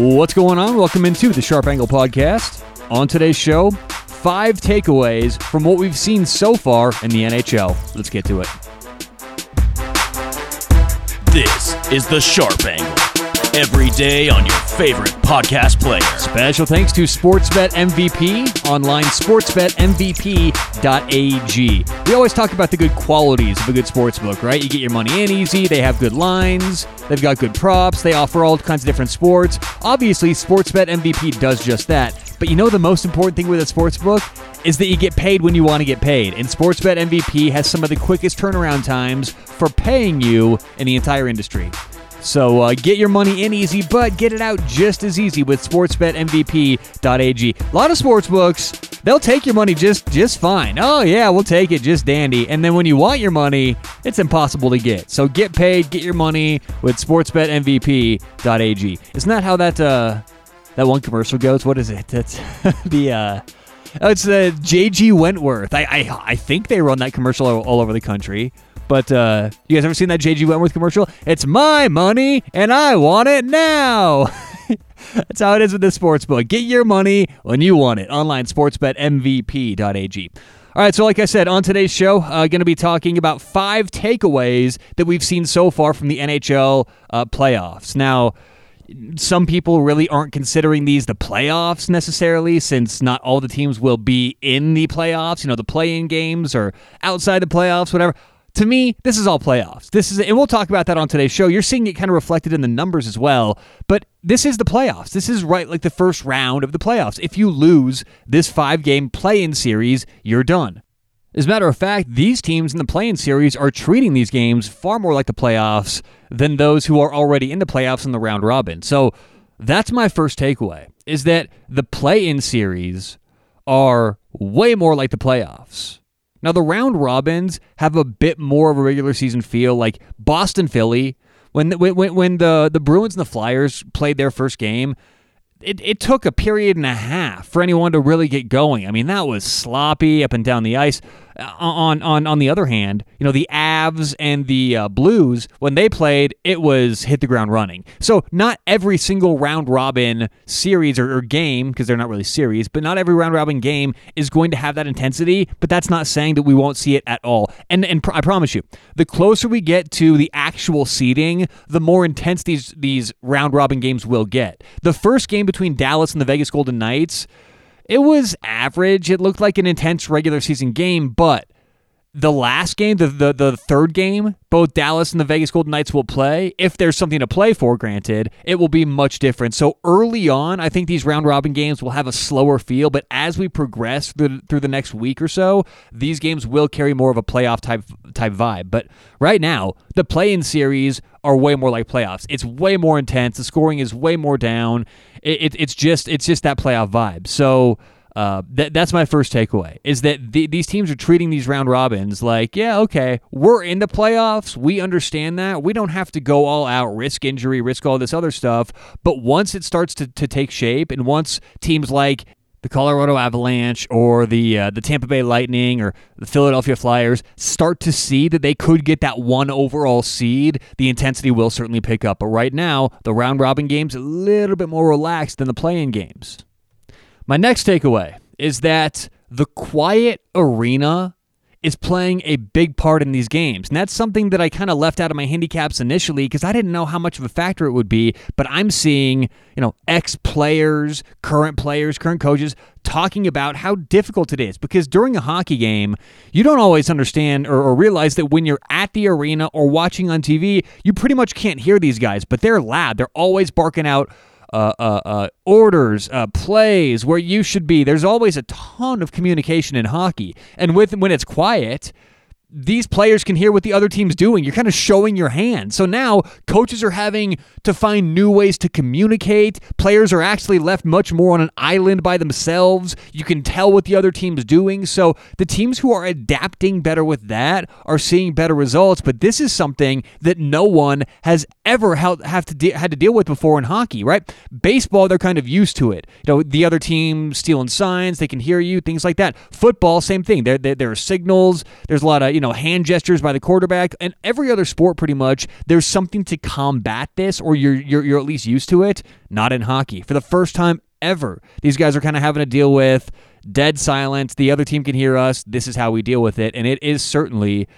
What's going on? Welcome into the Sharp Angle Podcast. On today's show, five takeaways from what we've seen so far in the NHL. Let's get to it. This is the Sharp Angle. Every day on your favorite podcast player. Special thanks to Sportsbet MVP, online sportsbetmvp.ag. We always talk about the good qualities of a good sportsbook, right? You get your money in easy, they have good lines, they've got good props, they offer all kinds of different sports. Obviously, Sportsbet MVP does just that. But you know the most important thing with a sportsbook is that you get paid when you want to get paid. And Sportsbet MVP has some of the quickest turnaround times for paying you in the entire industry. So uh, get your money in easy, but get it out just as easy with sportsbetmvp.ag. A lot of sports books, they'll take your money just just fine. Oh yeah, we'll take it just dandy. And then when you want your money, it's impossible to get. So get paid, get your money with sportsbetmvp.ag. Isn't that how that uh, that one commercial goes? What is it? That's the uh, oh, it's the JG Wentworth. I, I I think they run that commercial all over the country. But uh, you guys ever seen that JG Wentworth commercial? It's my money and I want it now. That's how it is with the sports book. Get your money when you want it. Online sportsbetmvp.ag. All right, so like I said, on today's show, uh, going to be talking about five takeaways that we've seen so far from the NHL uh, playoffs. Now, some people really aren't considering these the playoffs necessarily, since not all the teams will be in the playoffs. You know, the play-in games or outside the playoffs, whatever to me, this is all playoffs. This is, and we'll talk about that on today's show. You're seeing it kind of reflected in the numbers as well. But this is the playoffs. This is right like the first round of the playoffs. If you lose this five game play in series, you're done. As a matter of fact, these teams in the play in series are treating these games far more like the playoffs than those who are already in the playoffs in the round robin. So that's my first takeaway is that the play in series are way more like the playoffs. Now, the round robins have a bit more of a regular season feel, like Boston Philly. When, when, when the, the Bruins and the Flyers played their first game, it, it took a period and a half for anyone to really get going. I mean, that was sloppy up and down the ice. Uh, on on on the other hand, you know the Avs and the uh, Blues when they played, it was hit the ground running. So not every single round robin series or, or game because they're not really series, but not every round robin game is going to have that intensity. But that's not saying that we won't see it at all. And and pr- I promise you, the closer we get to the actual seeding, the more intense these these round robin games will get. The first game between Dallas and the Vegas Golden Knights it was average. It looked like an intense regular season game, but the last game, the, the the third game, both Dallas and the Vegas Golden Knights will play. If there's something to play for, granted, it will be much different. So early on, I think these round robin games will have a slower feel, but as we progress through, through the next week or so, these games will carry more of a playoff type type vibe. But right now, the play-in series are way more like playoffs. It's way more intense. The scoring is way more down. It, it, it's just it's just that playoff vibe. So uh, that, that's my first takeaway is that the, these teams are treating these round robins like, yeah, okay, we're in the playoffs. We understand that. We don't have to go all out, risk injury, risk all this other stuff. But once it starts to, to take shape, and once teams like the Colorado Avalanche or the uh, the Tampa Bay Lightning or the Philadelphia Flyers start to see that they could get that one overall seed, the intensity will certainly pick up. But right now, the round robin games a little bit more relaxed than the play-in games. My next takeaway is that the quiet arena is playing a big part in these games. And that's something that I kind of left out of my handicaps initially because I didn't know how much of a factor it would be. But I'm seeing, you know, ex players, current players, current coaches talking about how difficult it is because during a hockey game, you don't always understand or, or, realize that when you're at the arena or watching on TV, you pretty much can't hear these guys, but they're loud. They're always barking out uh, uh, uh, orders, uh, plays, where you should be. There's always a ton of communication in hockey, and with when it's quiet, these players can hear what the other team's doing. You're kind of showing your hand. So now coaches are having to find new ways to communicate. Players are actually left much more on an island by themselves. You can tell what the other team's doing. So the teams who are adapting better with that are seeing better results. But this is something that no one has ever have to de- had to deal with before in hockey, right? Baseball, they're kind of used to it. You know, the other team stealing signs, they can hear you, things like that. Football, same thing. There, there, there are signals. There's a lot of you know hand gestures by the quarterback, and every other sport, pretty much, there's something to combat this, or you're you're, you're at least used to it. Not in hockey. For the first time ever, these guys are kind of having to deal with dead silence. The other team can hear us. This is how we deal with it, and it is certainly.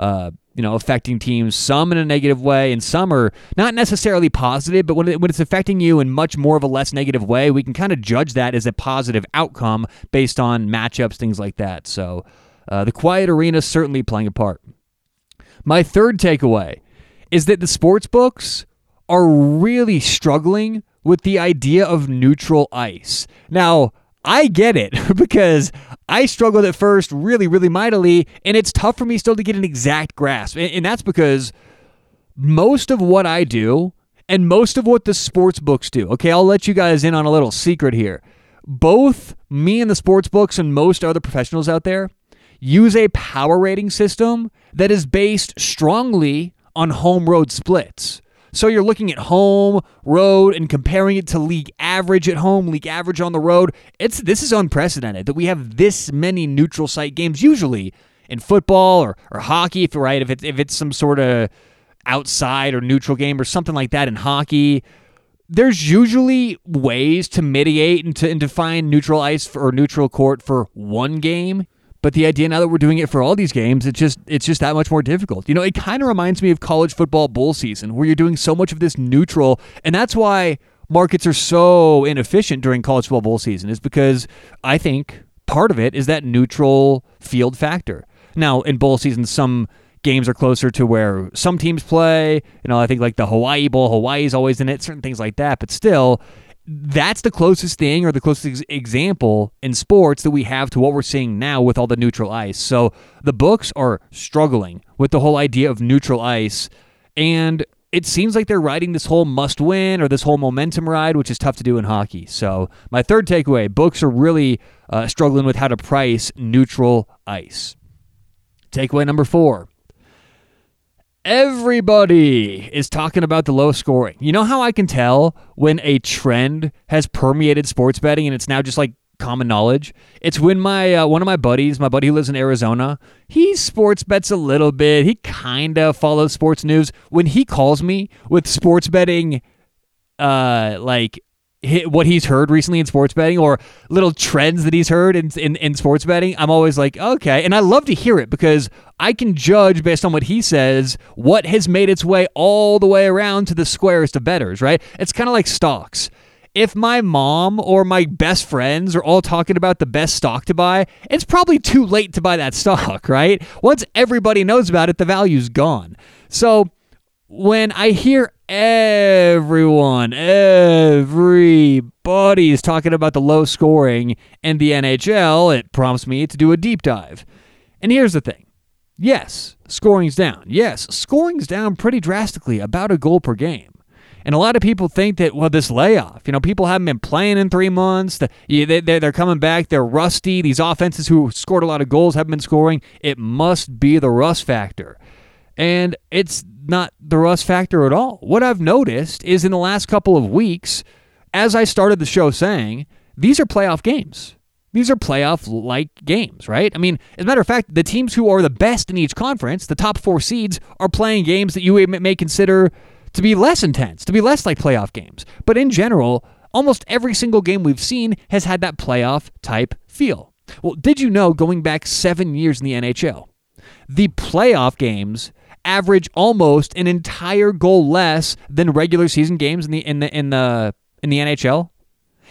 Uh, you know, affecting teams, some in a negative way, and some are not necessarily positive, but when, it, when it's affecting you in much more of a less negative way, we can kind of judge that as a positive outcome based on matchups, things like that. So uh, the quiet arena certainly playing a part. My third takeaway is that the sports books are really struggling with the idea of neutral ice. Now, I get it because I struggled at first really, really mightily, and it's tough for me still to get an exact grasp. And, that's because most of what I do and most of what the sports books do, okay, I'll let you guys in on a little secret here. Both me and the sports books and most other professionals out there use a power rating system that is based strongly on home road splits. So you're looking at home, road, and comparing it to league average at home, league average on the road. It's this is unprecedented that we have this many neutral site games. Usually in football or, or hockey, if right, if it's if it's some sort of outside or neutral game or something like that in hockey, there's usually ways to mitigate and to, and to find neutral ice for, or neutral court for one game. But the idea now that we're doing it for all these games, it's just it's just that much more difficult. You know, it kind of reminds me of college football bowl season where you're doing so much of this neutral, and that's why markets are so inefficient during college football bowl season is because I think part of it is that neutral field factor. Now, in bowl season, some games are closer to where some teams play. You know, I think like the Hawaii Bowl, Hawaii's always in it, certain things like that. But still, that's the closest thing or the closest example in sports that we have to what we're seeing now with all the neutral ice. So the books are struggling with the whole idea of neutral ice. And it seems like they're riding this whole must win or this whole momentum ride, which is tough to do in hockey. So, my third takeaway books are really uh, struggling with how to price neutral ice. Takeaway number four Everybody is talking about the low scoring. You know how I can tell when a trend has permeated sports betting and it's now just like common knowledge? It's when my uh, one of my buddies, my buddy who lives in Arizona, he sports bets a little bit. He kind of follows sports news. When he calls me with sports betting uh like what he's heard recently in sports betting or little trends that he's heard in, in, in, sports betting, I'm always like, okay. And I love to hear it because I can judge based on what he says what has made its way all the way around to the squarest of bettors, right? It's kind of like stocks. If my mom or my best friends are all talking about the best stock to buy, it's probably too late to buy that stock, right? Once everybody knows about it, the value's gone. So when I hear everyone, everybody is talking about the low scoring in the NHL, it prompts me to do a deep dive. And here's the thing yes, scoring's down. Yes, scoring's down pretty drastically, about a goal per game. And a lot of people think that, well, this layoff, you know, people haven't been playing in three months. They're coming back. They're rusty. These offenses who scored a lot of goals haven't been scoring. It must be the rust factor. And it's not the rust factor at all. What I've noticed is in the last couple of weeks, as I started the show saying, these are playoff games. These are playoff like games, right? I mean, as a matter of fact, the teams who are the best in each conference, the top four seeds, are playing games that you may consider to be less intense, to be less like playoff games. But in general, almost every single game we've seen has had that playoff type feel. Well, did you know going back seven years in the NHL, the playoff games average almost an entire goal less than regular season games in the in the in the in the NHL.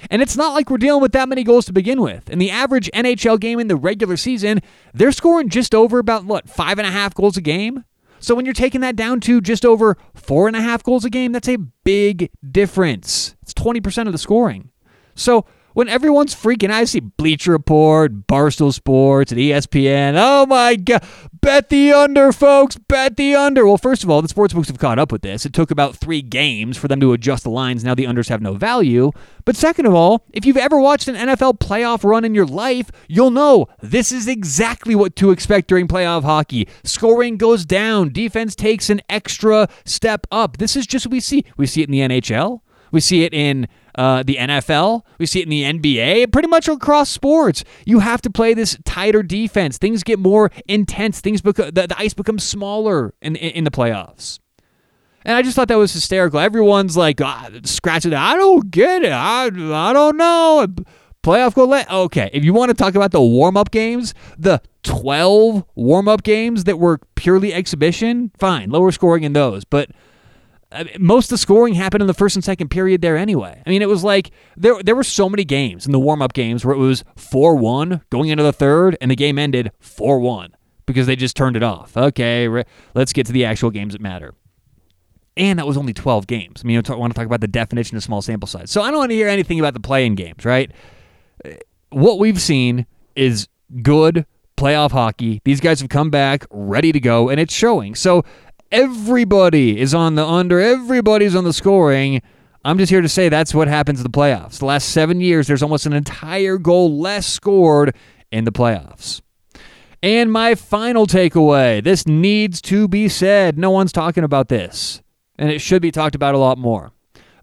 And it's not like we're dealing with that many goals to begin with. In the average NHL game in the regular season, they're scoring just over about what five and a half goals a game. So when you're taking that down to just over four and a half goals a game, that's a big difference. It's 20% of the scoring. So when everyone's freaking out. I see Bleacher Report, Barstool Sports, and ESPN. Oh my God. Bet the under, folks. Bet the under. Well, first of all, the sports books have caught up with this. It took about three games for them to adjust the lines. Now the unders have no value. But second of all, if you've ever watched an NFL playoff run in your life, you'll know this is exactly what to expect during playoff hockey. Scoring goes down, defense takes an extra step up. This is just what we see. We see it in the NHL. We see it in uh, the NFL. We see it in the NBA. Pretty much across sports, you have to play this tighter defense. Things get more intense. Things become the, the ice becomes smaller in, in, in the playoffs. And I just thought that was hysterical. Everyone's like ah, scratching. I don't get it. I, I don't know. Playoff go let okay. If you want to talk about the warm up games, the 12 warm up games that were purely exhibition, fine, lower scoring in those. But most of the scoring happened in the first and second period there anyway. I mean, it was like there there were so many games in the warm up games where it was 4 1 going into the third, and the game ended 4 1 because they just turned it off. Okay, re- let's get to the actual games that matter. And that was only 12 games. I mean, I want to talk about the definition of small sample size. So I don't want to hear anything about the play in games, right? What we've seen is good playoff hockey. These guys have come back ready to go, and it's showing. So everybody is on the under, everybody's on the scoring. I'm just here to say that's what happens in the playoffs. The last seven years, there's almost an entire goal less scored in the playoffs. And my final takeaway this needs to be said. No one's talking about this, and it should be talked about a lot more.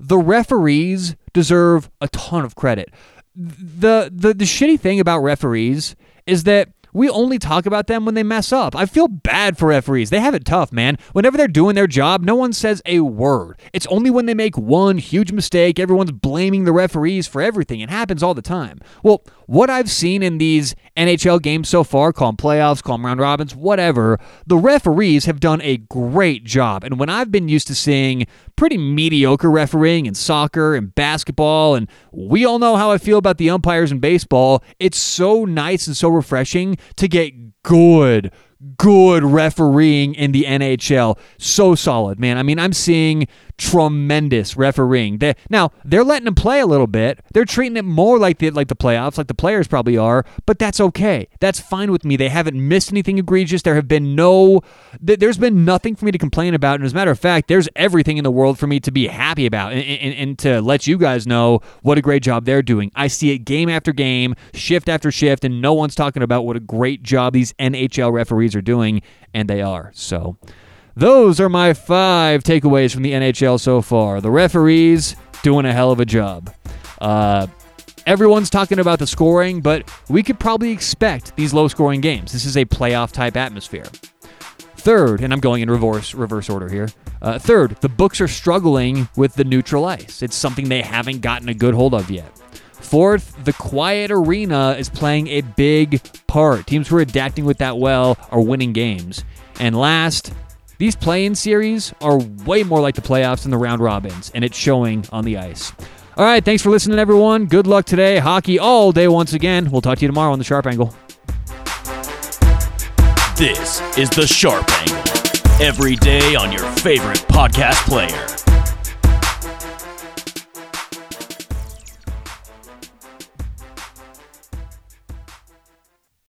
The referees deserve a ton of credit. The, the, the shitty thing about referees is that we only talk about them when they mess up. I feel bad for referees. They have it tough, man. Whenever they're doing their job, no one says a word. It's only when they make one huge mistake, everyone's blaming the referees for everything. It happens all the time. Well, what I've seen in these NHL games so far, call them playoffs, call them round robins, whatever, the referees have done a great job. And when I've been used to seeing pretty mediocre refereeing in soccer and basketball, and we all know how I feel about the umpires in baseball, it's so nice and so refreshing to get good, good refereeing in the NHL. So solid, man. I mean, I'm seeing tremendous refereeing. They, now they're letting them play a little bit. They're treating it more like the like the playoffs, like the players probably are. But that's okay. That's fine with me. They haven't missed anything egregious. There have been no. Th- there's been nothing for me to complain about. And as a matter of fact, there's everything in the world for me to be happy about and, and, and to let you guys know what a great job they're doing. I see it game after game, shift after shift, and no one's talking about what a great job these NHL referees are doing, and they are. So. Those are my five takeaways from the NHL so far. The referees doing a hell of a job. Uh, everyone's talking about the scoring, but we could probably expect these low scoring games. This is a playoff type atmosphere. Third, and I'm going in reverse reverse order here. Uh, third, the books are struggling with the neutral ice. It's something they haven't gotten a good hold of yet. Fourth, the quiet arena is playing a big part. Teams who are adapting with that well are winning games. And last, these play in series are way more like the playoffs than the round robins, and it's showing on the ice. All right, thanks for listening, everyone. Good luck today. Hockey all day once again. We'll talk to you tomorrow on the Sharp Angle. This is the Sharp Angle. Every day on your favorite podcast player.